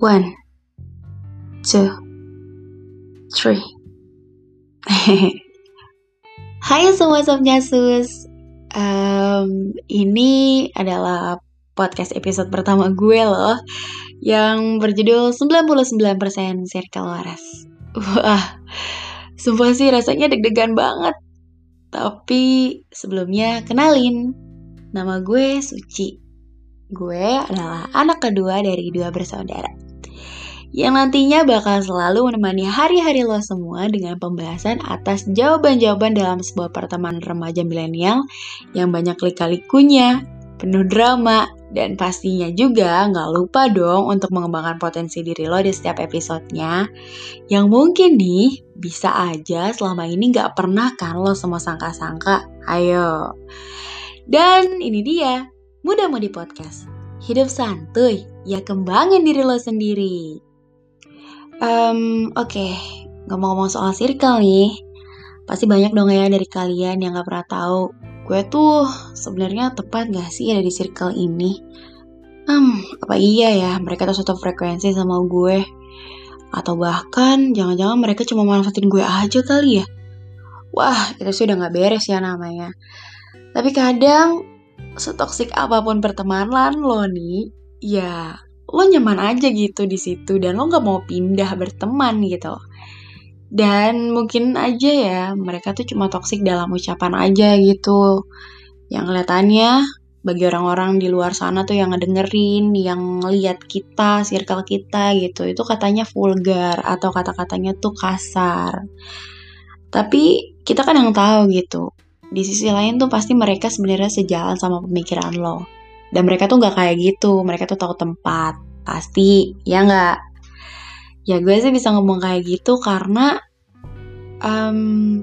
One, two, three. Hai semua sob nyasus. Um, ini adalah podcast episode pertama gue loh yang berjudul 99% Circle Waras. Wah, sumpah sih rasanya deg-degan banget. Tapi sebelumnya kenalin, nama gue Suci. Gue adalah anak kedua dari dua bersaudara yang nantinya bakal selalu menemani hari-hari lo semua dengan pembahasan atas jawaban-jawaban dalam sebuah pertemanan remaja milenial yang banyak lika-likunya, penuh drama, dan pastinya juga nggak lupa dong untuk mengembangkan potensi diri lo di setiap episodenya. Yang mungkin nih, bisa aja selama ini nggak pernah kan lo semua sangka-sangka. Ayo. Dan ini dia, Mudah Mudi Podcast. Hidup santuy, ya kembangin diri lo sendiri. Um, Oke, okay. ngomong-ngomong soal circle nih, pasti banyak dong ya dari kalian yang gak pernah tahu gue tuh sebenarnya tepat gak sih ada di circle ini? Hmm, apa iya ya mereka tuh satu frekuensi sama gue? Atau bahkan jangan-jangan mereka cuma manfaatin gue aja kali ya? Wah, itu sih udah gak beres ya namanya. Tapi kadang setoksik apa pun pertemanan lo nih, ya lo nyaman aja gitu di situ dan lo nggak mau pindah berteman gitu dan mungkin aja ya mereka tuh cuma toksik dalam ucapan aja gitu yang kelihatannya bagi orang-orang di luar sana tuh yang ngedengerin, yang lihat kita, circle kita gitu, itu katanya vulgar atau kata-katanya tuh kasar. Tapi kita kan yang tahu gitu. Di sisi lain tuh pasti mereka sebenarnya sejalan sama pemikiran lo. Dan mereka tuh nggak kayak gitu, mereka tuh tahu tempat, pasti, ya nggak? Ya gue sih bisa ngomong kayak gitu karena um,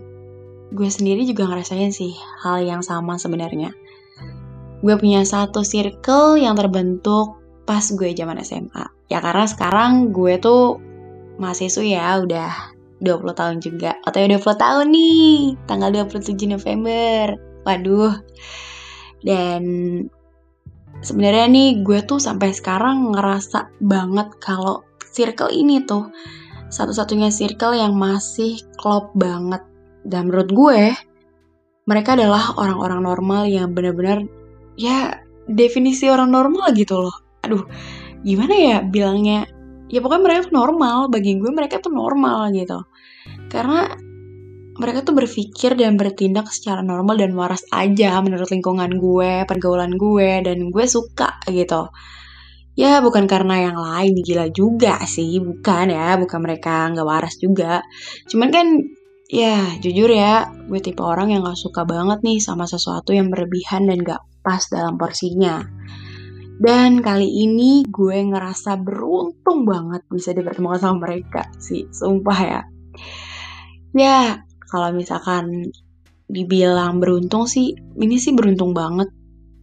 gue sendiri juga ngerasain sih hal yang sama sebenarnya. Gue punya satu circle yang terbentuk pas gue zaman SMA. Ya karena sekarang gue tuh mahasiswa ya udah 20 tahun juga. Atau ya 20 tahun nih, tanggal 27 November. Waduh. Dan sebenarnya nih gue tuh sampai sekarang ngerasa banget kalau circle ini tuh satu-satunya circle yang masih klop banget. Dan menurut gue, mereka adalah orang-orang normal yang benar-benar ya definisi orang normal gitu loh. Aduh, gimana ya bilangnya? Ya pokoknya mereka normal, bagi gue mereka tuh normal gitu. Karena mereka tuh berpikir dan bertindak secara normal dan waras aja menurut lingkungan gue, pergaulan gue, dan gue suka gitu. Ya bukan karena yang lain gila juga sih, bukan ya, bukan mereka nggak waras juga. Cuman kan ya jujur ya, gue tipe orang yang gak suka banget nih sama sesuatu yang berlebihan dan gak pas dalam porsinya. Dan kali ini gue ngerasa beruntung banget bisa dipertemukan sama mereka sih, sumpah ya. Ya, kalau misalkan dibilang beruntung sih ini sih beruntung banget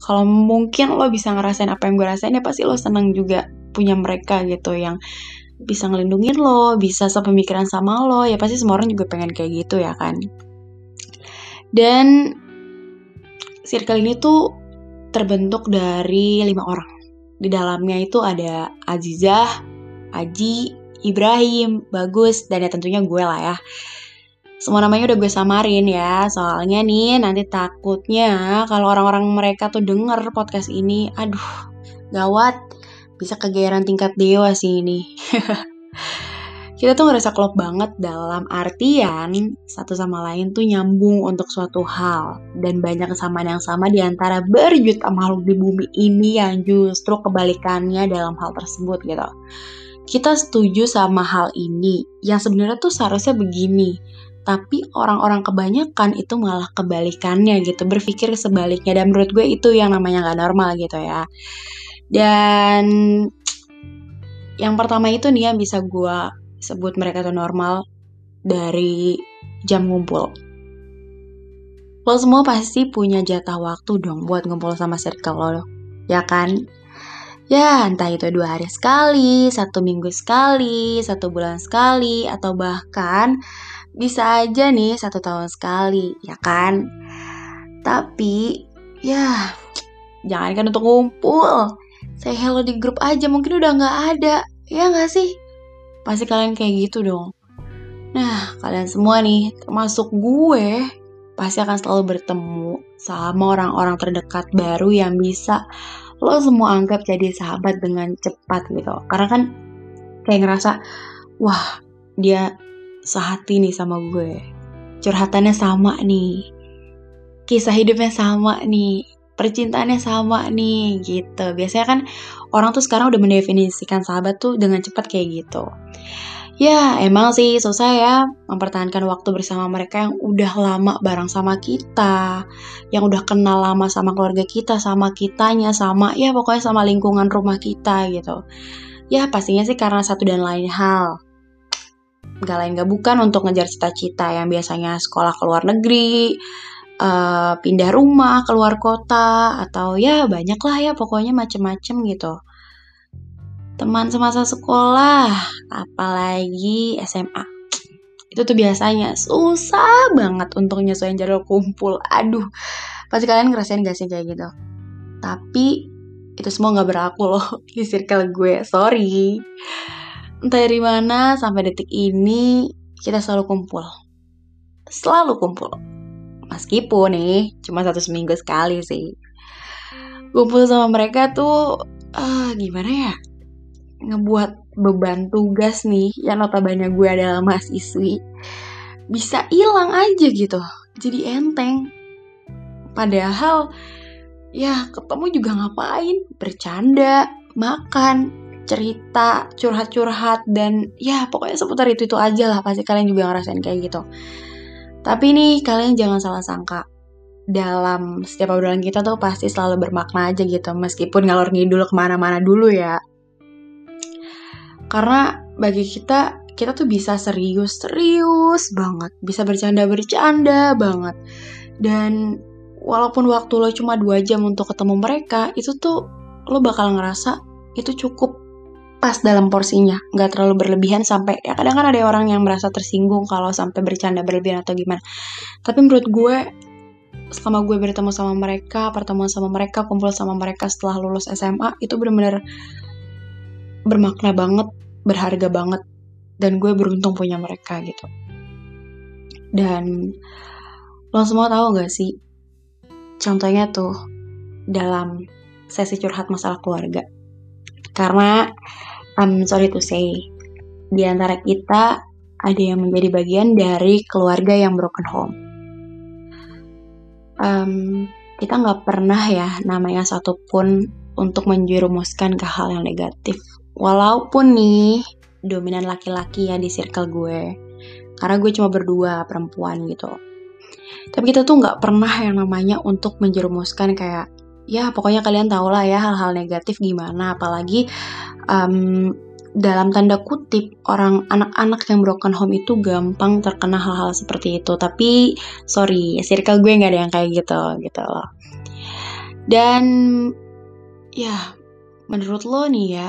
kalau mungkin lo bisa ngerasain apa yang gue rasain ya pasti lo seneng juga punya mereka gitu yang bisa ngelindungin lo, bisa sepemikiran sama lo, ya pasti semua orang juga pengen kayak gitu ya kan. Dan circle ini tuh terbentuk dari lima orang. Di dalamnya itu ada Azizah, Aji, Ibrahim, Bagus, dan ya tentunya gue lah ya. Semua namanya udah gue samarin ya, soalnya nih nanti takutnya kalau orang-orang mereka tuh denger podcast ini, aduh, gawat, bisa kegeeran tingkat dewa sih ini. Kita tuh ngerasa klop banget dalam artian satu sama lain tuh nyambung untuk suatu hal. Dan banyak kesamaan yang sama di antara berjuta makhluk di bumi ini yang justru kebalikannya dalam hal tersebut gitu. Kita setuju sama hal ini. Yang sebenarnya tuh seharusnya begini tapi orang-orang kebanyakan itu malah kebalikannya gitu berpikir sebaliknya. Dan menurut gue itu yang namanya nggak normal gitu ya. Dan yang pertama itu nih yang bisa gue sebut mereka tuh normal dari jam ngumpul. Lo semua pasti punya jatah waktu dong buat ngumpul sama circle lo ya kan? Ya, entah itu dua hari sekali, satu minggu sekali, satu bulan sekali, atau bahkan bisa aja nih satu tahun sekali, ya kan? Tapi ya jangan kan untuk ngumpul. Saya hello di grup aja mungkin udah nggak ada. Ya nggak sih? Pasti kalian kayak gitu dong. Nah, kalian semua nih, termasuk gue, pasti akan selalu bertemu sama orang-orang terdekat baru yang bisa lo semua anggap jadi sahabat dengan cepat gitu. Karena kan kayak ngerasa, wah dia sehati nih sama gue. Curhatannya sama nih. Kisah hidupnya sama nih percintaannya sama nih gitu. Biasanya kan orang tuh sekarang udah mendefinisikan sahabat tuh dengan cepat kayak gitu. Ya emang sih susah ya mempertahankan waktu bersama mereka yang udah lama bareng sama kita, yang udah kenal lama sama keluarga kita, sama kitanya, sama ya pokoknya sama lingkungan rumah kita gitu. Ya pastinya sih karena satu dan lain hal. Gak lain gak bukan untuk ngejar cita-cita yang biasanya sekolah ke luar negeri, uh, pindah rumah keluar kota atau ya banyak lah ya pokoknya macem-macem gitu. Teman semasa sekolah apalagi SMA itu tuh biasanya susah banget untuk nyesuaiin jadwal kumpul. Aduh pasti kalian ngerasain gak sih kayak gitu? Tapi itu semua nggak berlaku loh di circle gue. Sorry entah dari mana sampai detik ini kita selalu kumpul selalu kumpul Meskipun nih, cuma satu seminggu sekali sih. Kumpul sama mereka tuh, uh, gimana ya? Ngebuat beban tugas nih, yang notabene gue adalah mahasiswi, bisa hilang aja gitu. Jadi enteng. Padahal, ya ketemu juga ngapain? Bercanda, makan, cerita, curhat-curhat, dan ya pokoknya seputar itu-itu aja lah. Pasti kalian juga ngerasain kayak gitu. Tapi nih kalian jangan salah sangka. Dalam setiap obrolan kita tuh pasti selalu bermakna aja gitu. Meskipun ngalor ngidul ke mana-mana dulu ya. Karena bagi kita, kita tuh bisa serius-serius banget. Bisa bercanda-bercanda banget. Dan walaupun waktu lo cuma dua jam untuk ketemu mereka, itu tuh lo bakal ngerasa itu cukup pas dalam porsinya, nggak terlalu berlebihan sampai ya kadang kan ada orang yang merasa tersinggung kalau sampai bercanda berlebihan atau gimana. Tapi menurut gue selama gue bertemu sama mereka, pertemuan sama mereka, kumpul sama mereka setelah lulus SMA itu benar-benar bermakna banget, berharga banget dan gue beruntung punya mereka gitu. Dan lo semua tahu gak sih contohnya tuh dalam sesi curhat masalah keluarga. Karena I'm sorry to say, di antara kita ada yang menjadi bagian dari keluarga yang broken home. Um, kita nggak pernah ya namanya satupun untuk menjerumuskan ke hal yang negatif. Walaupun nih dominan laki-laki ya di circle gue, karena gue cuma berdua perempuan gitu. Tapi kita tuh nggak pernah yang namanya untuk menjerumuskan kayak ya pokoknya kalian tau lah ya hal-hal negatif gimana. Apalagi um, dalam tanda kutip orang anak-anak yang broken home itu gampang terkena hal-hal seperti itu. Tapi sorry circle gue nggak ada yang kayak gitu gitu loh. Dan ya menurut lo nih ya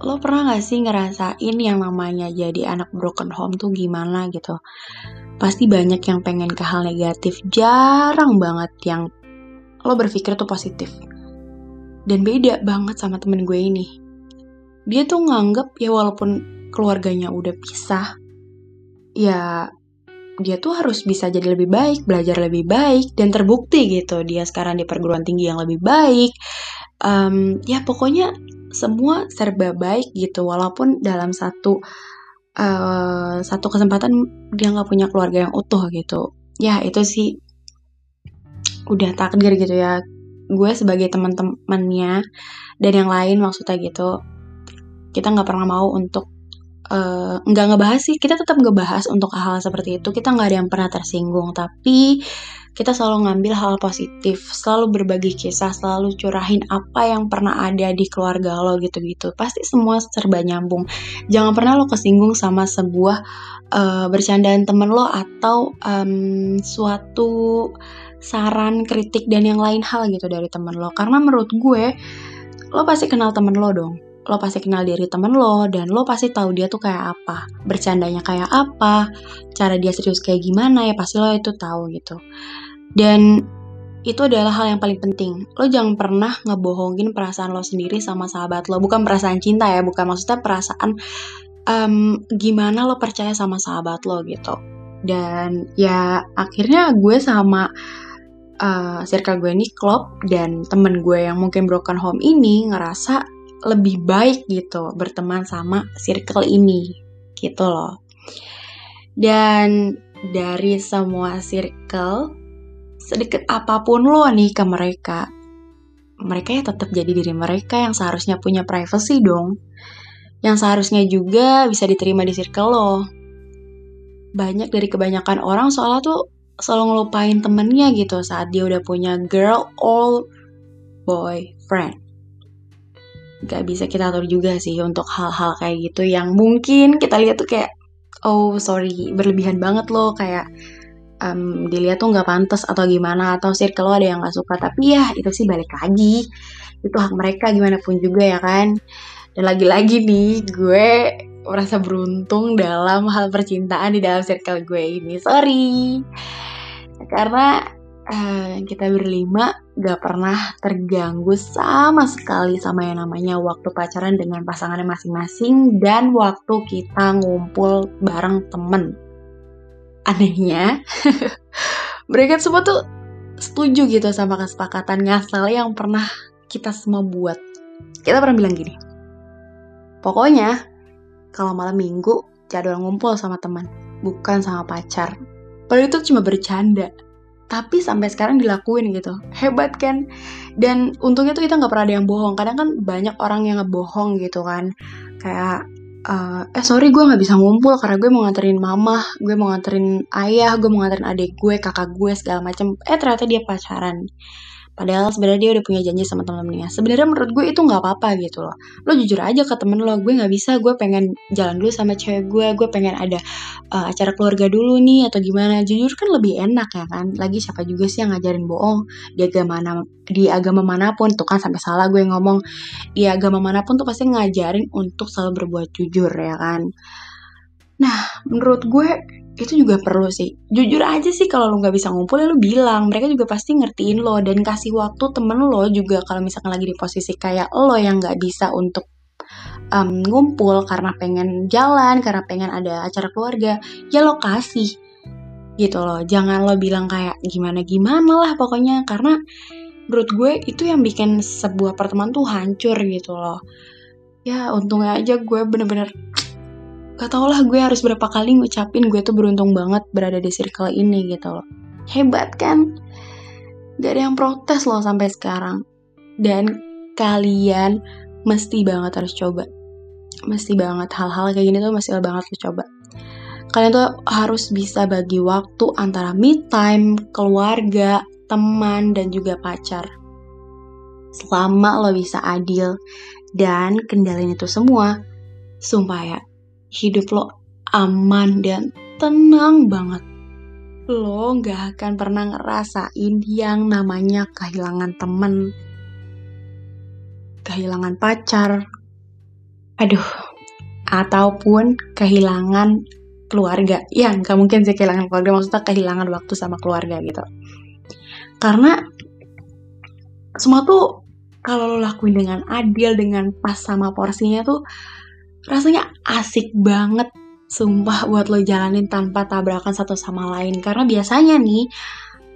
lo pernah gak sih ngerasain yang namanya jadi anak broken home tuh gimana gitu? Pasti banyak yang pengen ke hal negatif. Jarang banget yang lo berpikir tuh positif. Dan beda banget sama temen gue ini. Dia tuh nganggep ya walaupun keluarganya udah pisah, ya dia tuh harus bisa jadi lebih baik, belajar lebih baik, dan terbukti gitu dia sekarang di perguruan tinggi yang lebih baik. Um, ya pokoknya semua serba baik gitu, walaupun dalam satu uh, satu kesempatan dia nggak punya keluarga yang utuh gitu. Ya itu sih udah takdir gitu ya. Gue sebagai teman-temannya dan yang lain maksudnya gitu kita nggak pernah mau untuk uh, nggak ngebahas sih kita tetap ngebahas untuk hal, hal seperti itu. Kita nggak ada yang pernah tersinggung tapi kita selalu ngambil hal positif selalu berbagi kisah selalu curahin apa yang pernah ada di keluarga lo gitu-gitu. Pasti semua serba nyambung. Jangan pernah lo kesinggung sama sebuah uh, bercandaan temen lo atau um, suatu saran, kritik, dan yang lain hal gitu dari temen lo. Karena menurut gue, lo pasti kenal temen lo dong. Lo pasti kenal diri temen lo, dan lo pasti tahu dia tuh kayak apa. Bercandanya kayak apa, cara dia serius kayak gimana, ya pasti lo itu tahu gitu. Dan itu adalah hal yang paling penting. Lo jangan pernah ngebohongin perasaan lo sendiri sama sahabat lo. Bukan perasaan cinta ya, bukan maksudnya perasaan um, gimana lo percaya sama sahabat lo gitu. Dan ya akhirnya gue sama uh, circle gue ini klop dan temen gue yang mungkin broken home ini ngerasa lebih baik gitu berteman sama circle ini gitu loh. Dan dari semua circle sedekat apa pun lo nih ke mereka, mereka ya tetap jadi diri mereka yang seharusnya punya privacy dong. Yang seharusnya juga bisa diterima di circle lo. Banyak dari kebanyakan orang soalnya tuh selalu ngelupain temennya gitu saat dia udah punya girl or boyfriend. Gak bisa kita atur juga sih untuk hal-hal kayak gitu yang mungkin kita lihat tuh kayak oh sorry berlebihan banget loh. Kayak um, dilihat tuh nggak pantas atau gimana atau circle lo ada yang nggak suka. Tapi ya itu sih balik lagi. Itu hak mereka gimana pun juga ya kan. Dan lagi-lagi nih gue merasa beruntung dalam hal percintaan di dalam circle gue ini. Sorry karena uh, kita berlima gak pernah terganggu sama sekali sama yang namanya waktu pacaran dengan pasangannya masing-masing dan waktu kita ngumpul bareng temen anehnya mereka semua tuh setuju gitu sama kesepakatan ngasal yang pernah kita semua buat. Kita pernah bilang gini, pokoknya kalau malam minggu jadwal ngumpul sama teman, bukan sama pacar. Padahal itu cuma bercanda. Tapi sampai sekarang dilakuin gitu. Hebat kan? Dan untungnya tuh kita nggak pernah ada yang bohong. Kadang kan banyak orang yang ngebohong gitu kan. Kayak uh, eh sorry gue nggak bisa ngumpul karena gue mau nganterin mama, gue mau nganterin ayah, gue mau nganterin adik gue, kakak gue segala macam. Eh ternyata dia pacaran. Padahal sebenarnya dia udah punya janji sama temen-temennya. Sebenarnya menurut gue itu nggak apa-apa gitu loh. Lo jujur aja ke temen lo, gue nggak bisa, gue pengen jalan dulu sama cewek gue, gue pengen ada uh, acara keluarga dulu nih atau gimana. Jujur kan lebih enak ya kan. Lagi siapa juga sih yang ngajarin bohong di agama mana di agama mana pun tuh kan sampai salah gue ngomong di agama mana pun tuh pasti ngajarin untuk selalu berbuat jujur ya kan. Nah, menurut gue itu juga perlu sih. Jujur aja sih kalau lo nggak bisa ngumpul ya lo bilang. Mereka juga pasti ngertiin lo dan kasih waktu temen lo juga kalau misalkan lagi di posisi kayak lo yang nggak bisa untuk um, ngumpul karena pengen jalan, karena pengen ada acara keluarga, ya lo kasih gitu loh. Jangan lo bilang kayak gimana-gimana lah pokoknya karena menurut gue itu yang bikin sebuah pertemanan tuh hancur gitu loh. Ya untungnya aja gue bener-bener gak tau lah gue harus berapa kali ngucapin gue tuh beruntung banget berada di circle ini gitu loh. Hebat kan? Gak ada yang protes loh sampai sekarang. Dan kalian mesti banget harus coba. Mesti banget hal-hal kayak gini tuh mesti banget harus coba. Kalian tuh harus bisa bagi waktu antara me time, keluarga, teman, dan juga pacar. Selama lo bisa adil dan kendalin itu semua, sumpah ya, hidup lo aman dan tenang banget. Lo gak akan pernah ngerasain yang namanya kehilangan temen, kehilangan pacar, aduh, ataupun kehilangan keluarga. Ya, gak mungkin sih kehilangan keluarga, maksudnya kehilangan waktu sama keluarga gitu. Karena semua tuh kalau lo lakuin dengan adil, dengan pas sama porsinya tuh rasanya asik banget sumpah buat lo jalanin tanpa tabrakan satu sama lain. Karena biasanya nih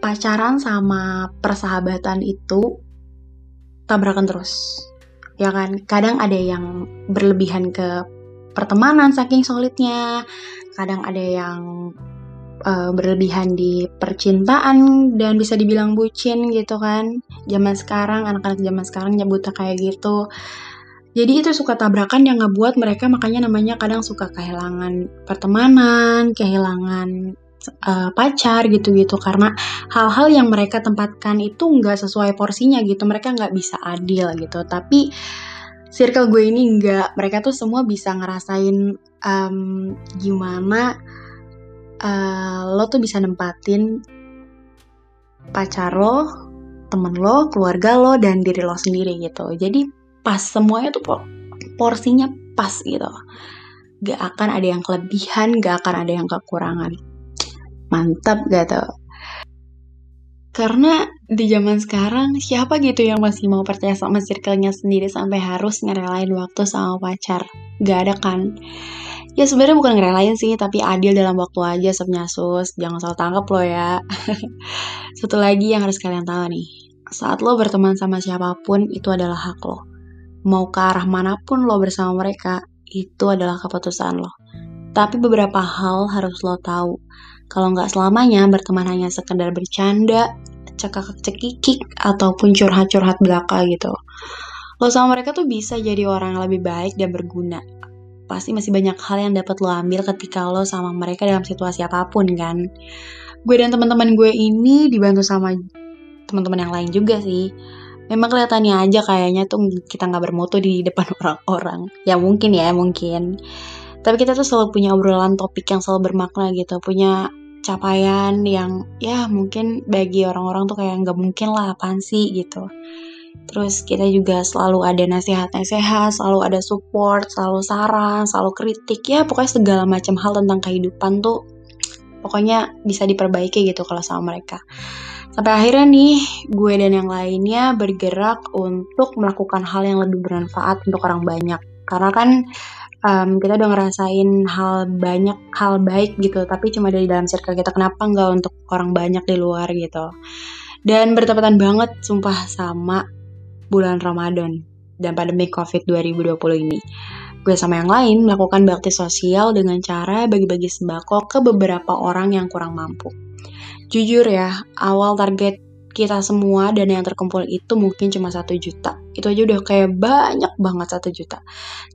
pacaran sama persahabatan itu tabrakan terus. Ya kan? Kadang ada yang berlebihan ke pertemanan saking solidnya. Kadang ada yang uh, berlebihan di percintaan dan bisa dibilang bucin gitu kan. Zaman sekarang anak-anak zaman sekarang nyebutnya kayak gitu jadi itu suka tabrakan yang ngebuat mereka makanya namanya kadang suka kehilangan pertemanan, kehilangan uh, pacar gitu-gitu. Karena hal-hal yang mereka tempatkan itu nggak sesuai porsinya gitu. Mereka nggak bisa adil gitu. Tapi circle gue ini nggak. Mereka tuh semua bisa ngerasain um, gimana uh, lo tuh bisa nempatin pacar lo temen lo keluarga lo dan diri lo sendiri gitu. Jadi pas semuanya tuh porsinya pas gitu gak akan ada yang kelebihan gak akan ada yang kekurangan mantap gak tuh karena di zaman sekarang siapa gitu yang masih mau percaya sama circle-nya sendiri sampai harus ngerelain waktu sama pacar? Gak ada kan? Ya sebenarnya bukan ngerelain sih, tapi adil dalam waktu aja sus. Jangan salah tangkap lo ya. Satu lagi yang harus kalian tahu nih. Saat lo berteman sama siapa pun, itu adalah hak lo. Mau ke arah mana pun lo bersama mereka, itu adalah keputusan lo. Tapi beberapa hal harus lo tahu. Kalau nggak selamanya berteman hanya sekedar bercanda, cekak cekikik ataupun curhat-curhat belaka gitu. Lo sama mereka tuh bisa jadi orang yang lebih baik dan berguna. Pasti masih banyak hal yang dapat lo ambil ketika lo sama mereka dalam situasi apa pun kan. Gue dan teman-teman gue ini dibantu sama teman-teman yang lain juga sih. Memang kelihatannya aja kayaknya tuh kita nggak bermutu di depan orang-orang. Ya mungkin ya, mungkin. Tapi kita tuh selalu punya obrolan topik yang selalu bermakna gitu. Punya capaian yang ya mungkin bagi orang-orang tuh kayak nggak mungkin lah apaan sih gitu. Terus kita juga selalu ada nasihat-nasihat, selalu ada support, selalu saran, selalu kritik. Ya pokoknya segala macam hal tentang kehidupan tuh pokoknya bisa diperbaiki gitu kalau sama mereka. Sampai akhirnya nih, gue dan yang lainnya bergerak untuk melakukan hal yang lebih bermanfaat untuk orang banyak. Karena kan um, kita udah ngerasain hal banyak hal baik gitu. Tapi cuma dari dalam circle kita kenapa nggak untuk orang banyak di luar gitu? Dan bertepatan banget sumpah sama bulan Ramadan dan pandemi COVID 2020 ini. Gue sama yang lain melakukan bakti sosial dengan cara bagi-bagi sembako ke beberapa orang yang kurang mampu jujur ya awal target kita semua dan yang terkumpul itu mungkin cuma satu juta. Itu aja udah kayak banyak banget satu juta.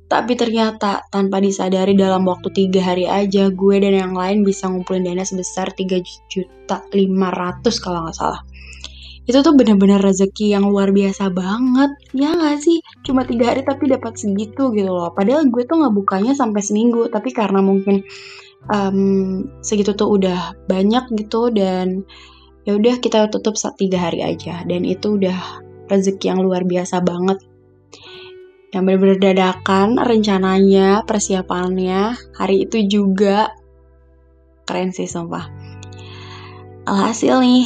Tapi ternyata tanpa disadari dalam waktu tiga hari aja gue dan yang lain bisa ngumpulin dana sebesar 3 juta 500 kalau nggak salah. Itu tuh bener-bener rezeki yang luar biasa banget. Ya nggak sih? Cuma tiga hari tapi dapat segitu gitu loh. Padahal gue tuh nggak bukanya sampai seminggu. Tapi karena mungkin um, segitu tuh udah banyak gitu dan ya udah kita tutup saat tiga hari aja dan itu udah rezeki yang luar biasa banget. Yang benar-benar dadakan rencananya persiapannya hari itu juga keren sih sumpah. Alhasil nih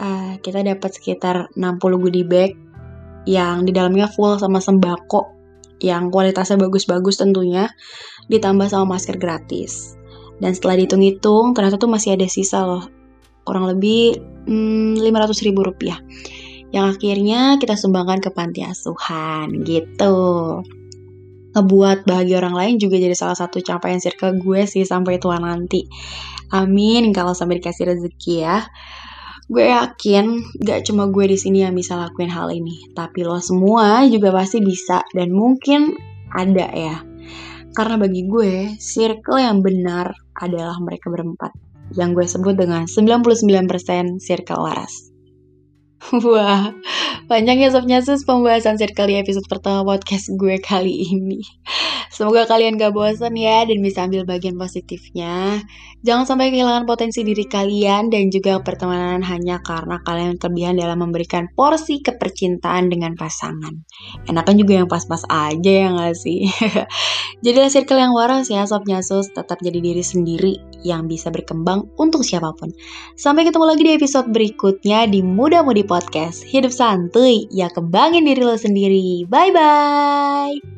uh, kita dapat sekitar 60 goodie bag yang di dalamnya full sama sembako yang kualitasnya bagus-bagus tentunya ditambah sama masker gratis dan setelah dihitung-hitung ternyata tuh masih ada sisa loh. Kurang lebih hmm, 500 ribu rupiah. Yang akhirnya kita sumbangkan ke panti asuhan gitu. Ngebuat bahagia orang lain juga jadi salah satu capaian circle gue sih sampai tua nanti. Amin kalau sampai dikasih rezeki ya. Gue yakin gak cuma gue di sini yang bisa lakuin hal ini tapi lo semua juga pasti bisa dan mungkin ada ya. Karena bagi gue circle yang benar adalah mereka berempat yang gue sebut dengan 99% circle waras. Wah, panjang ya Sob pembahasan circle di episode pertama podcast gue kali ini. Semoga kalian gak bosan ya dan bisa ambil bagian positifnya. Jangan sampai kehilangan potensi diri kalian dan juga pertemanan hanya karena kalian kelebihan dalam memberikan porsi kepercintaan dengan pasangan. Enakan juga yang pas-pas aja ya gak sih? Jadilah circle yang waras ya Sob Nyasus, tetap jadi diri sendiri yang bisa berkembang untuk siapa pun. Sampai ketemu lagi di episode berikutnya di Muda Mudi Podcast. Hidup santuy, ya kembangin diri lo sendiri. Bye-bye!